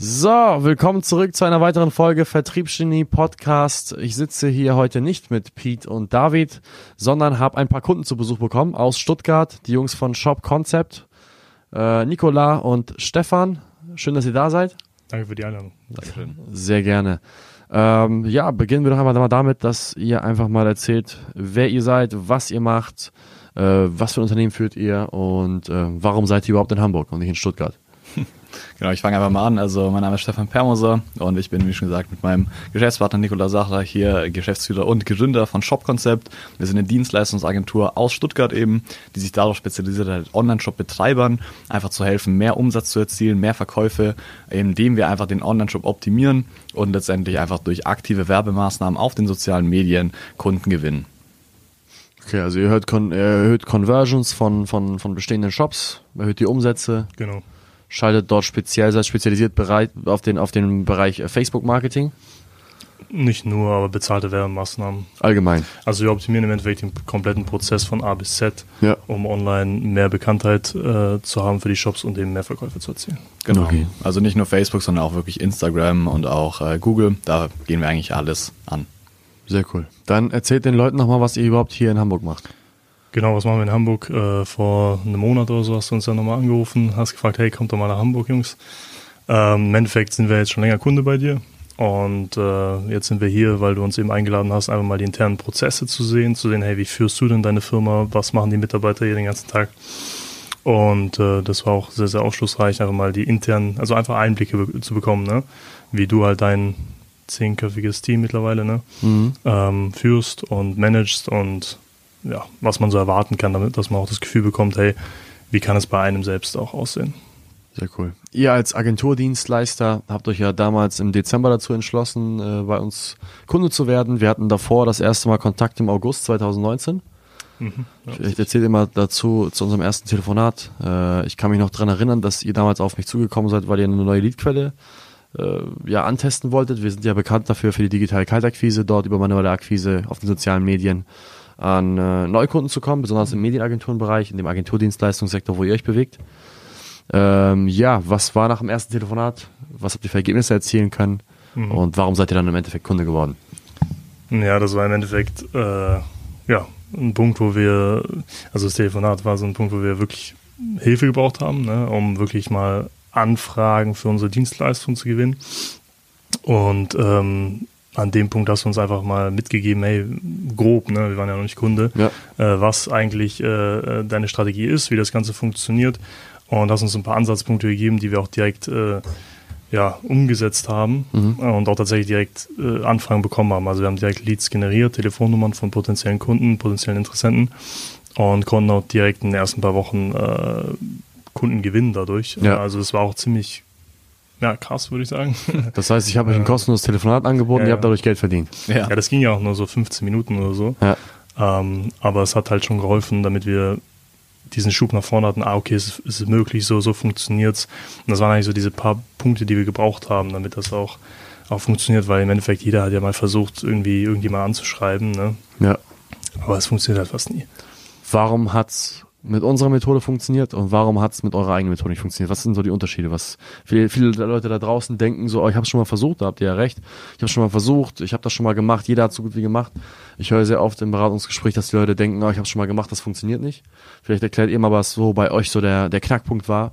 So, willkommen zurück zu einer weiteren Folge Vertriebsgenie Podcast. Ich sitze hier heute nicht mit Pete und David, sondern habe ein paar Kunden zu Besuch bekommen aus Stuttgart, die Jungs von Shop Concept, äh, Nicola und Stefan. Schön, dass ihr da seid. Danke für die Einladung. Dankeschön. Sehr gerne. Ähm, ja, beginnen wir doch einfach mal damit, dass ihr einfach mal erzählt, wer ihr seid, was ihr macht, äh, was für ein Unternehmen führt ihr und äh, warum seid ihr überhaupt in Hamburg und nicht in Stuttgart? Genau, ich fange einfach mal an. Also mein Name ist Stefan Permoser und ich bin, wie schon gesagt, mit meinem Geschäftspartner Nikola Sachler hier Geschäftsführer und Gründer von Shop Concept. Wir sind eine Dienstleistungsagentur aus Stuttgart eben, die sich darauf spezialisiert hat, Online-Shop-Betreibern einfach zu helfen, mehr Umsatz zu erzielen, mehr Verkäufe, indem wir einfach den Online-Shop optimieren und letztendlich einfach durch aktive Werbemaßnahmen auf den sozialen Medien Kunden gewinnen. Okay, also ihr erhöht, Con erhöht Conversions von, von, von bestehenden Shops, erhöht die Umsätze. Genau schaltet dort speziell, seid spezialisiert bereit auf den, auf den Bereich äh, Facebook-Marketing? Nicht nur, aber bezahlte Werbemaßnahmen. Allgemein. Also wir optimieren im Endeffekt den kompletten Prozess von A bis Z, ja. um online mehr Bekanntheit äh, zu haben für die Shops und eben mehr Verkäufe zu erzielen. Genau. Okay. Also nicht nur Facebook, sondern auch wirklich Instagram und auch äh, Google. Da gehen wir eigentlich alles an. Sehr cool. Dann erzählt den Leuten nochmal, was ihr überhaupt hier in Hamburg macht. Genau, was machen wir in Hamburg? Äh, vor einem Monat oder so hast du uns ja nochmal angerufen, hast gefragt, hey, kommt doch mal nach Hamburg, Jungs. Ähm, Im Endeffekt sind wir jetzt schon länger Kunde bei dir. Und äh, jetzt sind wir hier, weil du uns eben eingeladen hast, einfach mal die internen Prozesse zu sehen, zu sehen, hey, wie führst du denn deine Firma, was machen die Mitarbeiter hier den ganzen Tag? Und äh, das war auch sehr, sehr aufschlussreich, einfach mal die internen, also einfach Einblicke be zu bekommen, ne? wie du halt dein zehnköpfiges Team mittlerweile ne? Mhm. Ähm, führst und managst und ja, was man so erwarten kann, damit, dass man auch das Gefühl bekommt, hey, wie kann es bei einem selbst auch aussehen? Sehr cool. Ihr als Agenturdienstleister habt euch ja damals im Dezember dazu entschlossen, äh, bei uns Kunde zu werden. Wir hatten davor das erste Mal Kontakt im August 2019. Mhm. Ich erzähle immer dazu zu unserem ersten Telefonat. Äh, ich kann mich noch daran erinnern, dass ihr damals auf mich zugekommen seid, weil ihr eine neue Leadquelle äh, ja, antesten wolltet. Wir sind ja bekannt dafür für die digitale Kaltakquise dort über manuelle Akquise auf den sozialen Medien an äh, Neukunden zu kommen, besonders im Medienagenturenbereich, in dem Agenturdienstleistungssektor, wo ihr euch bewegt. Ähm, ja, was war nach dem ersten Telefonat? Was habt ihr für Ergebnisse erzielen können? Mhm. Und warum seid ihr dann im Endeffekt Kunde geworden? Ja, das war im Endeffekt äh, ja, ein Punkt, wo wir, also das Telefonat war so ein Punkt, wo wir wirklich Hilfe gebraucht haben, ne, um wirklich mal Anfragen für unsere Dienstleistung zu gewinnen. Und ähm, an dem Punkt hast du uns einfach mal mitgegeben, hey, grob, ne, wir waren ja noch nicht Kunde, ja. äh, was eigentlich äh, äh, deine Strategie ist, wie das Ganze funktioniert und hast uns ein paar Ansatzpunkte gegeben, die wir auch direkt äh, ja, umgesetzt haben mhm. und auch tatsächlich direkt äh, Anfragen bekommen haben. Also wir haben direkt Leads generiert, Telefonnummern von potenziellen Kunden, potenziellen Interessenten und konnten auch direkt in den ersten paar Wochen äh, Kunden gewinnen dadurch. Ja. Also es war auch ziemlich ja, krass, würde ich sagen. Das heißt, ich habe euch ein kostenloses Telefonat angeboten, ja, ihr habt dadurch Geld verdient. Ja. ja, das ging ja auch nur so 15 Minuten oder so. Ja. Ähm, aber es hat halt schon geholfen, damit wir diesen Schub nach vorne hatten, ah, okay, es ist möglich, so, so funktioniert's. Und das waren eigentlich so diese paar Punkte, die wir gebraucht haben, damit das auch, auch funktioniert, weil im Endeffekt jeder hat ja mal versucht, irgendwie irgendjemand anzuschreiben, ne? Ja. Aber es funktioniert halt fast nie. Warum hat's mit unserer Methode funktioniert und warum hat es mit eurer eigenen Methode nicht funktioniert? Was sind so die Unterschiede? Was viele, viele Leute da draußen denken so, oh, ich habe es schon mal versucht, da habt ihr ja recht. Ich habe schon mal versucht, ich habe das schon mal gemacht, jeder hat so gut wie gemacht. Ich höre sehr oft im Beratungsgespräch, dass die Leute denken, oh, ich habe es schon mal gemacht, das funktioniert nicht. Vielleicht erklärt ihr mal, was so bei euch so der, der Knackpunkt war,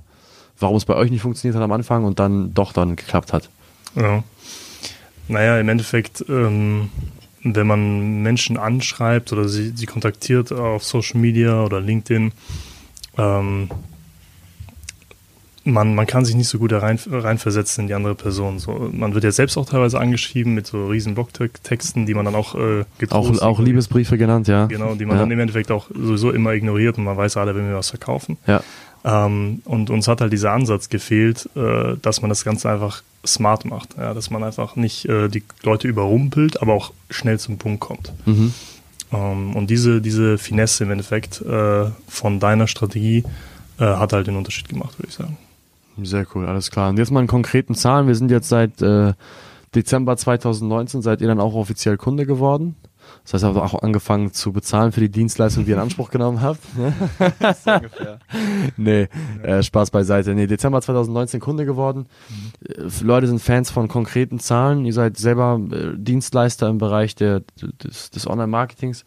warum es bei euch nicht funktioniert hat am Anfang und dann doch dann geklappt hat. Ja. Naja, im Endeffekt ähm, wenn man Menschen anschreibt oder sie, sie kontaktiert auf Social Media oder LinkedIn, ähm, man, man kann sich nicht so gut da rein, reinversetzen in die andere Person. So, man wird ja selbst auch teilweise angeschrieben mit so riesen Blogtexten, die man dann auch äh, Auch, auch Liebesbriefe genannt, ja. Genau, die man ja. dann im Endeffekt auch sowieso immer ignoriert und man weiß, alle, wenn wir was verkaufen. Ja. Ähm, und uns hat halt dieser Ansatz gefehlt, äh, dass man das Ganze einfach smart macht. Ja, dass man einfach nicht äh, die Leute überrumpelt, aber auch schnell zum Punkt kommt. Mhm. Ähm, und diese, diese Finesse im Endeffekt äh, von deiner Strategie äh, hat halt den Unterschied gemacht, würde ich sagen. Sehr cool, alles klar. Und jetzt mal in konkreten Zahlen. Wir sind jetzt seit äh, Dezember 2019, seid ihr dann auch offiziell Kunde geworden. Das heißt, ihr habt auch angefangen zu bezahlen für die Dienstleistung, die ihr in Anspruch genommen habt. so ungefähr. nee, äh, Spaß beiseite. Nee, Dezember 2019 Kunde geworden. Äh, Leute sind Fans von konkreten Zahlen. Ihr seid selber äh, Dienstleister im Bereich der, des, des Online-Marketings.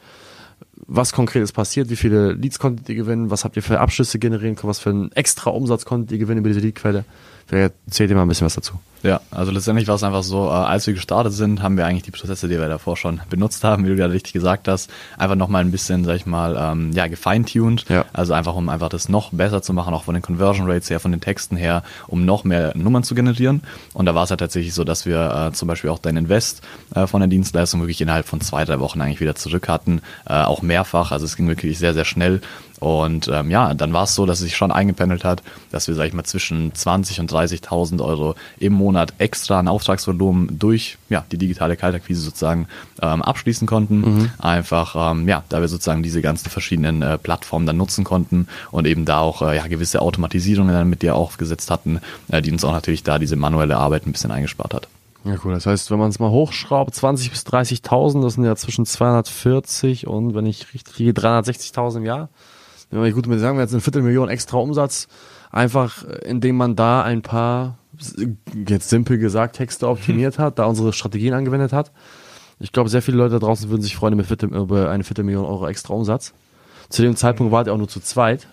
Was konkret ist passiert? Wie viele Leads konntet ihr gewinnen? Was habt ihr für Abschlüsse generieren können? Was für einen extra Umsatz konntet ihr gewinnen über diese Leadquelle? Vielleicht erzählt ihr mal ein bisschen was dazu. Ja, also letztendlich war es einfach so, äh, als wir gestartet sind, haben wir eigentlich die Prozesse, die wir davor schon benutzt haben, wie du gerade richtig gesagt hast, einfach nochmal ein bisschen, sag ich mal, ähm, ja, gefeintuned. Ja. Also einfach, um einfach das noch besser zu machen, auch von den Conversion Rates her, von den Texten her, um noch mehr Nummern zu generieren. Und da war es halt tatsächlich so, dass wir äh, zum Beispiel auch dein Invest äh, von der Dienstleistung wirklich innerhalb von zwei, drei Wochen eigentlich wieder zurück hatten, äh, auch mehrfach. Also es ging wirklich sehr, sehr schnell. Und ähm, ja, dann war es so, dass es sich schon eingependelt hat, dass wir, sag ich mal, zwischen 20 und 30.000 Euro im Monat extra an Auftragsvolumen durch ja, die digitale Kaltakquise sozusagen ähm, abschließen konnten. Einfach, ähm, ja, da wir sozusagen diese ganzen verschiedenen äh, Plattformen dann nutzen konnten und eben da auch äh, ja, gewisse Automatisierungen dann mit dir aufgesetzt hatten, äh, die uns auch natürlich da diese manuelle Arbeit ein bisschen eingespart hat. Ja, cool. Das heißt, wenn man es mal hochschraubt, 20 bis 30.000, das sind ja zwischen 240 und, wenn ich richtig liege, 360.000 im Jahr. Wenn wir gut mit sagen, wir jetzt eine Viertelmillion extra Umsatz, einfach äh, indem man da ein paar, jetzt simpel gesagt, Texte optimiert hat, da unsere Strategien angewendet hat. Ich glaube, sehr viele Leute da draußen würden sich freuen über, Viertel, über eine Viertelmillion Euro extra Umsatz. Zu dem Zeitpunkt wart ihr auch nur zu zweit.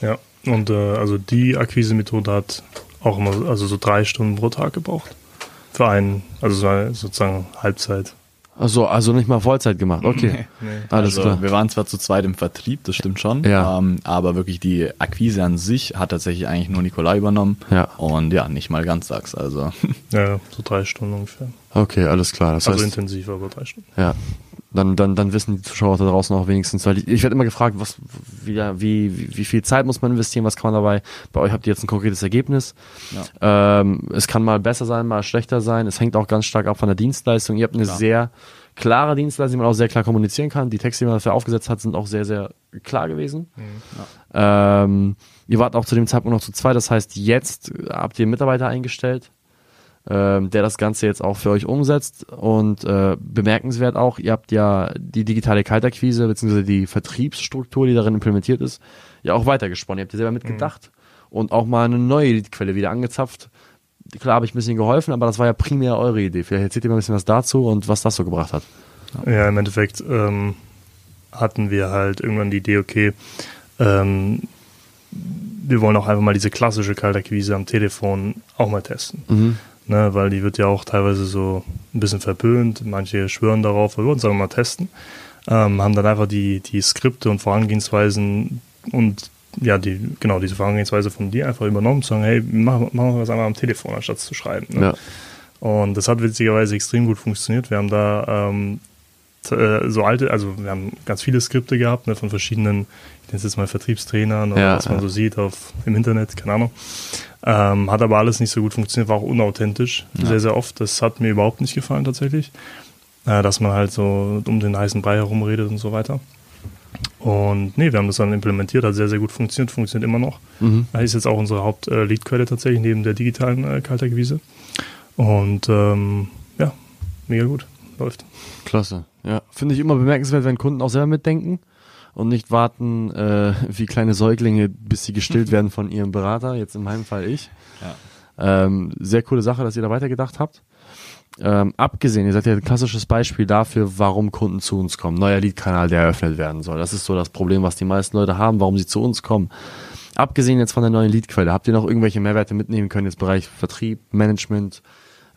Ja, und äh, also die Akquise-Methode hat auch immer also so drei Stunden pro Tag gebraucht. Für einen, also sozusagen Halbzeit. Also, also nicht mal Vollzeit gemacht. Okay. Nee. Alles also, klar. Wir waren zwar zu zweit im Vertrieb, das stimmt schon, Ja. ähm, aber wirklich die Akquise an sich hat tatsächlich eigentlich nur Nikolai übernommen. Ja. Und ja, nicht mal ganztags. Also Ja, so drei Stunden ungefähr. Okay, alles klar. Das Also heißt, intensiv, aber drei Stunden. Ja. Dann, dann, dann wissen die Zuschauer da draußen auch wenigstens, weil ich, ich werde immer gefragt, was, wie, ja, wie, wie, viel Zeit muss man investieren, was kann man dabei, bei euch habt ihr jetzt ein konkretes Ergebnis. Ähm, es kann mal besser sein, mal schlechter sein. Es hängt auch ganz stark ab von der Dienstleistung. Ihr habt eine Klar. sehr klare Dienstleistung, die man auch sehr klar kommunizieren kann. Die Texte, die man dafür aufgesetzt hat, sind auch sehr, sehr klar gewesen. Ähm, ihr wart auch zu dem Zeitpunkt noch zu zweit, das heißt, jetzt habt ihr Mitarbeiter eingestellt der das Ganze jetzt auch für euch umsetzt. Und äh, bemerkenswert auch, ihr habt ja die digitale Kaltakquise bzw. die Vertriebsstruktur, die darin implementiert ist, ja auch weitergesponnen. Ihr habt ja selber mitgedacht und auch mal eine neue Leadquelle wieder angezapft. Klar habe ich ein bisschen geholfen, aber das war ja primär eure Idee. Vielleicht erzählt ihr mal ein bisschen was dazu und was das so gebracht hat. Ja, im Endeffekt ähm, hatten wir halt irgendwann die Idee, okay, ähm, wir wollen auch einfach mal diese klassische Kaltakquise am Telefon auch mal testen. Ne, weil die wird ja auch teilweise so ein bisschen verpönt. Manche schwören darauf, wir wollen es aber mal testen. Ähm, haben dann einfach die, die Skripte und Vorangehensweisen und ja, die, genau, diese Vorangehensweise von dir einfach übernommen, zu sagen, hey, machen, wir das einmal am Telefon, anstatt zu schreiben. Ne? Ja. Und das hat witzigerweise extrem gut funktioniert. Wir haben da ähm, äh, so alte, also wir haben ganz viele Skripte gehabt ne, von verschiedenen, ich nenne es jetzt mal Vertriebstrainern oder Ja, was man ja. so sieht auf, im Internet, keine Ahnung. Ähm, hat aber alles nicht so gut funktioniert, war auch unauthentisch, sehr, sehr oft. Das hat mir überhaupt nicht gefallen tatsächlich. Äh, dass man halt so um den heißen Brei herumredet und so weiter. Und nee, wir haben das dann implementiert, hat sehr, sehr gut funktioniert, funktioniert immer noch. Mhm. Ist jetzt auch unsere Haupt-Lead-Quelle tatsächlich, neben der digitalen äh, Kaltakquise. Und ähm, ja, mega gut, läuft. Klasse. Ja. Finde ich immer bemerkenswert, wenn Kunden auch selber mitdenken und nicht warten äh, wie kleine Säuglinge, bis sie gestillt werden von ihrem Berater, jetzt in meinem Fall ich. Ähm, sehr coole Sache, dass ihr da weitergedacht habt. Ähm, abgesehen, ihr seid ja ein klassisches Beispiel dafür, warum Kunden zu uns kommen. Neuer Lead-Kanal, der eröffnet werden soll. Das ist so das Problem, was die meisten Leute haben, warum sie zu uns kommen. Abgesehen jetzt von der neuen Leadquelle, habt ihr noch irgendwelche Mehrwerte mitnehmen können, jetzt Bereich Vertrieb, Management,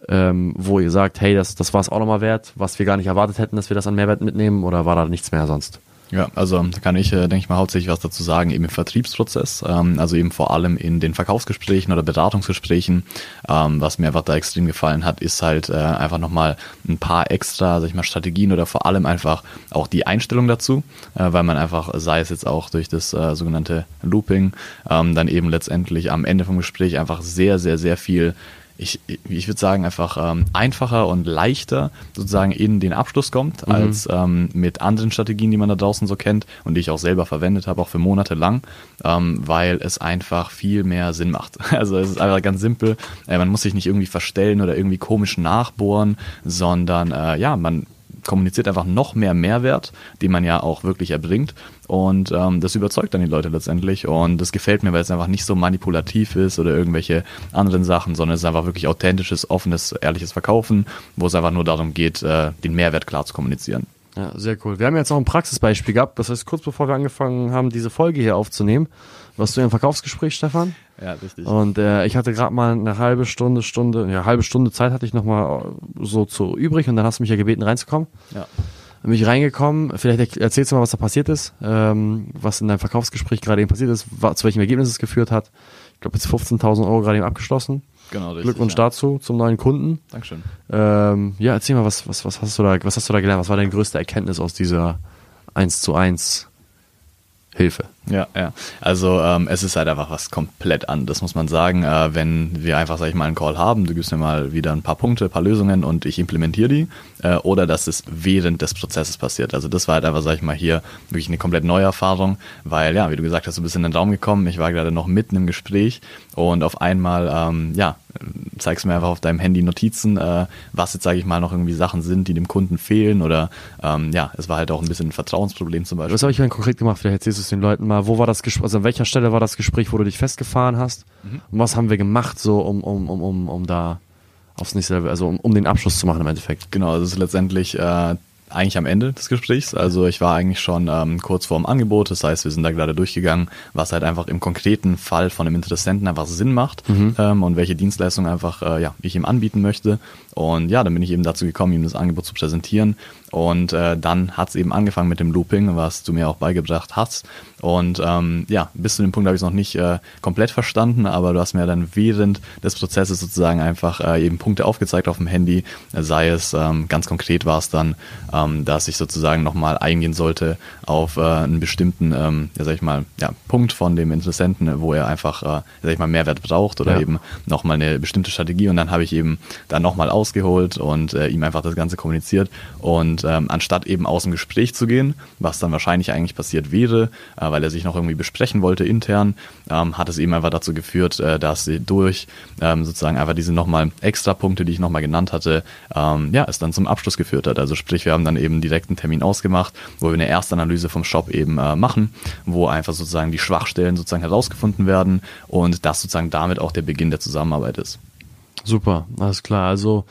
ähm, wo ihr sagt, hey, das, das war es auch nochmal wert, was wir gar nicht erwartet hätten, dass wir das an Mehrwert mitnehmen oder war da nichts mehr sonst? Ja, also da kann ich, äh, denke ich mal, hauptsächlich was dazu sagen, eben im Vertriebsprozess, ähm, also eben vor allem in den Verkaufsgesprächen oder Beratungsgesprächen. Ähm, was mir einfach da extrem gefallen hat, ist halt äh, einfach nochmal ein paar extra, sag ich mal, Strategien oder vor allem einfach auch die Einstellung dazu, äh, weil man einfach, sei es jetzt auch durch das äh, sogenannte Looping, ähm, dann eben letztendlich am Ende vom Gespräch einfach sehr, sehr, sehr viel ich, ich würde sagen, einfach ähm, einfacher und leichter sozusagen in den Abschluss kommt, als ähm, mit anderen Strategien, die man da draußen so kennt und die ich auch selber verwendet habe, auch für Monate lang, ähm, weil es einfach viel mehr Sinn macht. Also es ist einfach ganz simpel. Äh, man muss sich nicht irgendwie verstellen oder irgendwie komisch nachbohren, sondern äh, ja, man kommuniziert einfach noch mehr Mehrwert, den man ja auch wirklich erbringt. Und ähm, das überzeugt dann die Leute letztendlich. Und das gefällt mir, weil es einfach nicht so manipulativ ist oder irgendwelche anderen Sachen, sondern es ist einfach wirklich authentisches, offenes, ehrliches Verkaufen, wo es einfach nur darum geht, äh, den Mehrwert klar zu kommunizieren. Ja, sehr cool. Wir haben jetzt auch ein Praxisbeispiel gehabt. Das heißt, kurz bevor wir angefangen haben, diese Folge hier aufzunehmen, warst du im Verkaufsgespräch, Stefan? Ja, richtig. Und äh, ich hatte gerade mal eine halbe Stunde, Stunde, ja, halbe Stunde Zeit hatte ich noch mal so zu übrig und dann hast du mich ja gebeten reinzukommen. Ja. Bin ich reingekommen. Vielleicht erzählst du mal, was da passiert ist, ähm, was in deinem Verkaufsgespräch gerade eben passiert ist, zu welchem Ergebnis es geführt hat. Ich glaube, jetzt 15.000 Euro gerade eben abgeschlossen. Genau, richtig, Glückwunsch ja. dazu zum neuen Kunden. Dankeschön. Ähm, ja, erzähl mal, was, was, was hast du da, was hast du da gelernt? Was war deine größte Erkenntnis aus dieser 1 zu 1 Hilfe? Ja, ja. Also ähm, es ist halt einfach was komplett anderes, muss man sagen. Äh, wenn wir einfach, sag ich mal, einen Call haben, du gibst mir mal wieder ein paar Punkte, ein paar Lösungen und ich implementiere die. Äh, oder dass es während des Prozesses passiert. Also das war halt einfach, sag ich mal, hier wirklich eine komplett neue Erfahrung, weil ja, wie du gesagt hast, du bist in den Raum gekommen, ich war gerade noch mitten im Gespräch und auf einmal, ähm, ja, zeigst mir einfach auf deinem Handy Notizen, äh, was jetzt, sage ich mal, noch irgendwie Sachen sind, die dem Kunden fehlen oder ähm, ja, es war halt auch ein bisschen ein Vertrauensproblem zum Beispiel. Was habe ich denn konkret gemacht? Vielleicht erzählst du es den Leuten mal. Wo war das Gespräch, also an welcher Stelle war das Gespräch, wo du dich festgefahren hast? Mhm. Und was haben wir gemacht, so um, um, um, um, um da aufs nächste Level, also um, um den Abschluss zu machen im Endeffekt? Genau, das ist letztendlich äh, eigentlich am Ende des Gesprächs. Also ich war eigentlich schon ähm, kurz vorm Angebot. Das heißt, wir sind da gerade durchgegangen, was halt einfach im konkreten Fall von einem Interessenten einfach Sinn macht ähm, und welche Dienstleistung einfach äh, ja, ich ihm anbieten möchte. Und ja, dann bin ich eben dazu gekommen, ihm das Angebot zu präsentieren. Und äh, dann hat es eben angefangen mit dem Looping, was du mir auch beigebracht hast. Und ähm, ja, bis zu dem Punkt habe ich es noch nicht äh, komplett verstanden, aber du hast mir dann während des Prozesses sozusagen einfach äh, eben Punkte aufgezeigt auf dem Handy. Sei es, ähm, ganz konkret war es dann, ähm, dass ich sozusagen nochmal eingehen sollte auf äh, einen bestimmten, ähm, ja, sag ich mal, ja, Punkt von dem Interessenten, wo er einfach, äh, sag ich mal, Mehrwert braucht oder Ja. eben nochmal eine bestimmte Strategie. Und dann habe ich eben dann nochmal ausgeholt und äh, ihm einfach das Ganze kommuniziert. Und ähm, anstatt eben aus dem Gespräch zu gehen, was dann wahrscheinlich eigentlich passiert wäre, äh, weil er sich noch irgendwie besprechen wollte intern, ähm, hat es eben einfach dazu geführt, äh, dass sie durch ähm, sozusagen einfach diese nochmal extra Punkte, die ich nochmal genannt hatte, ähm, ja, es dann zum Abschluss geführt hat. Also sprich, wir haben dann eben direkt einen Termin ausgemacht, wo wir eine Erstanalyse vom Shop eben äh, machen, wo einfach sozusagen die Schwachstellen sozusagen herausgefunden werden und das sozusagen damit auch der Beginn der Zusammenarbeit ist. Super, alles klar. Also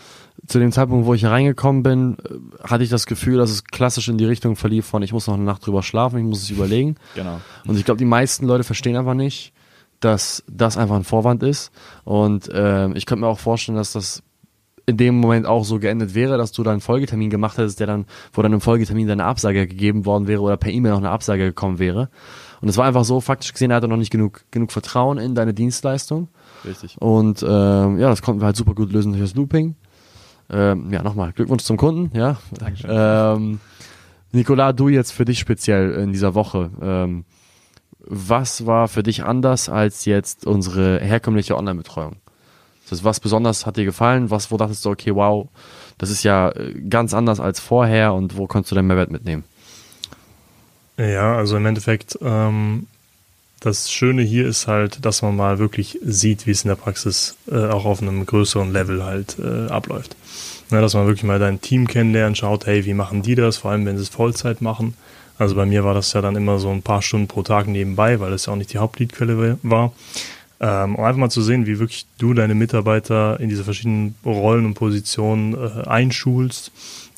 zu dem Zeitpunkt, wo ich hier reingekommen bin, äh, hatte ich das Gefühl, dass es klassisch in die Richtung verlief von ich muss noch eine Nacht drüber schlafen, ich muss es überlegen. Genau. Und ich glaube, die meisten Leute verstehen einfach nicht, dass das einfach ein Vorwand ist. Und ähm, ich könnte mir auch vorstellen, dass das in dem Moment auch so geendet wäre, dass du dann einen Folgetermin gemacht hättest, der dann, dann im Folgetermin deine Absage gegeben worden wäre oder per E-Mail noch eine Absage gekommen wäre. Und es war einfach so, faktisch gesehen, er hatte noch nicht genug, genug Vertrauen in deine Dienstleistung. Richtig. Und ähm, ja, das konnten wir halt super gut lösen durch das Looping. Ähm, ja, nochmal Glückwunsch zum Kunden, ja. Dankeschön. Ähm, Nicola, du jetzt für dich speziell in dieser Woche. Ähm, was war für dich anders als jetzt unsere herkömmliche Online-Betreuung? Das was besonders hat dir gefallen? Was, wo dachtest du, okay, wow, das ist ja äh, ganz anders als vorher und wo konntest du deinen Mehrwert mitnehmen? Ja, also im Endeffekt, ähm, das Schöne hier ist halt, dass man mal wirklich sieht, wie es in der Praxis äh, auch auf einem größeren Level halt äh, abläuft. Ne, dass man wirklich mal dein Team kennenlernt, schaut, hey, wie machen die das, vor allem wenn sie es Vollzeit machen. Also bei mir war das ja dann immer so ein paar Stunden pro Tag nebenbei, weil das ja auch nicht die Hauptleadquelle war. Ähm, um einfach mal zu sehen, wie wirklich du deine Mitarbeiter in diese verschiedenen Rollen und Positionen äh, einschulst,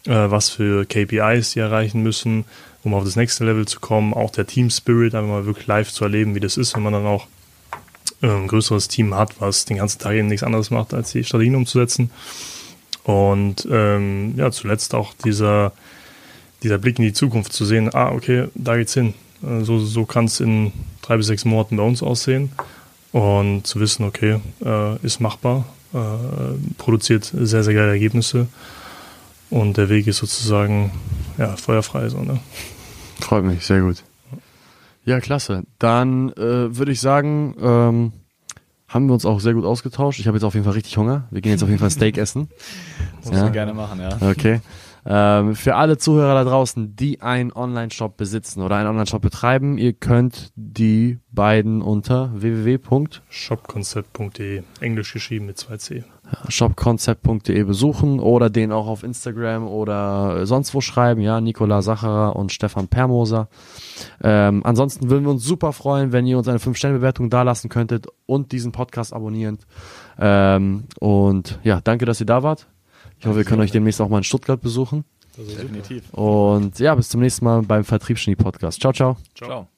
was für KPIs sie erreichen müssen, um auf das nächste Level zu kommen. Auch der Team Spirit, einfach mal wirklich live zu erleben, wie das ist, wenn man dann auch äh, ein größeres Team hat, was den ganzen Tag eben nichts anderes macht, als die Strategien umzusetzen. Und ähm, ja, zuletzt auch dieser, dieser Blick in die Zukunft zu sehen, ah, okay, da geht's hin. Äh, So, so kann es in drei bis sechs Monaten bei uns aussehen. Und zu wissen, okay, äh, ist machbar, äh, produziert sehr, sehr geile Ergebnisse. Und der Weg ist sozusagen ja, feuerfrei. So, ne? Freut mich, sehr gut. Ja, klasse. Dann äh, würde ich sagen, ähm, haben wir uns auch sehr gut ausgetauscht. Ich habe jetzt auf jeden Fall richtig Hunger. Wir gehen jetzt auf jeden Fall Steak essen. Muss Ja. man gerne machen, ja. Okay. Ähm, für alle Zuhörer da draußen, die einen Online-Shop besitzen oder einen Online-Shop betreiben, ihr könnt die beiden unter www. Shopkonzept.de, englisch geschrieben mit 2c. shopconcept.de besuchen oder den auch auf Instagram oder sonst wo schreiben, ja, Nikola Sacherer und Stefan Permoser. Ähm, ansonsten würden wir uns super freuen, wenn ihr uns eine 5-Sterne-Bewertung dalassen könntet und diesen Podcast abonnieren. Ähm, und ja, danke, dass ihr da wart. Ich hoffe, wir können euch demnächst auch mal in Stuttgart besuchen. Definitiv. Und ja, bis zum nächsten Mal beim Vertriebsgenie Podcast. Ciao, ciao. Ciao.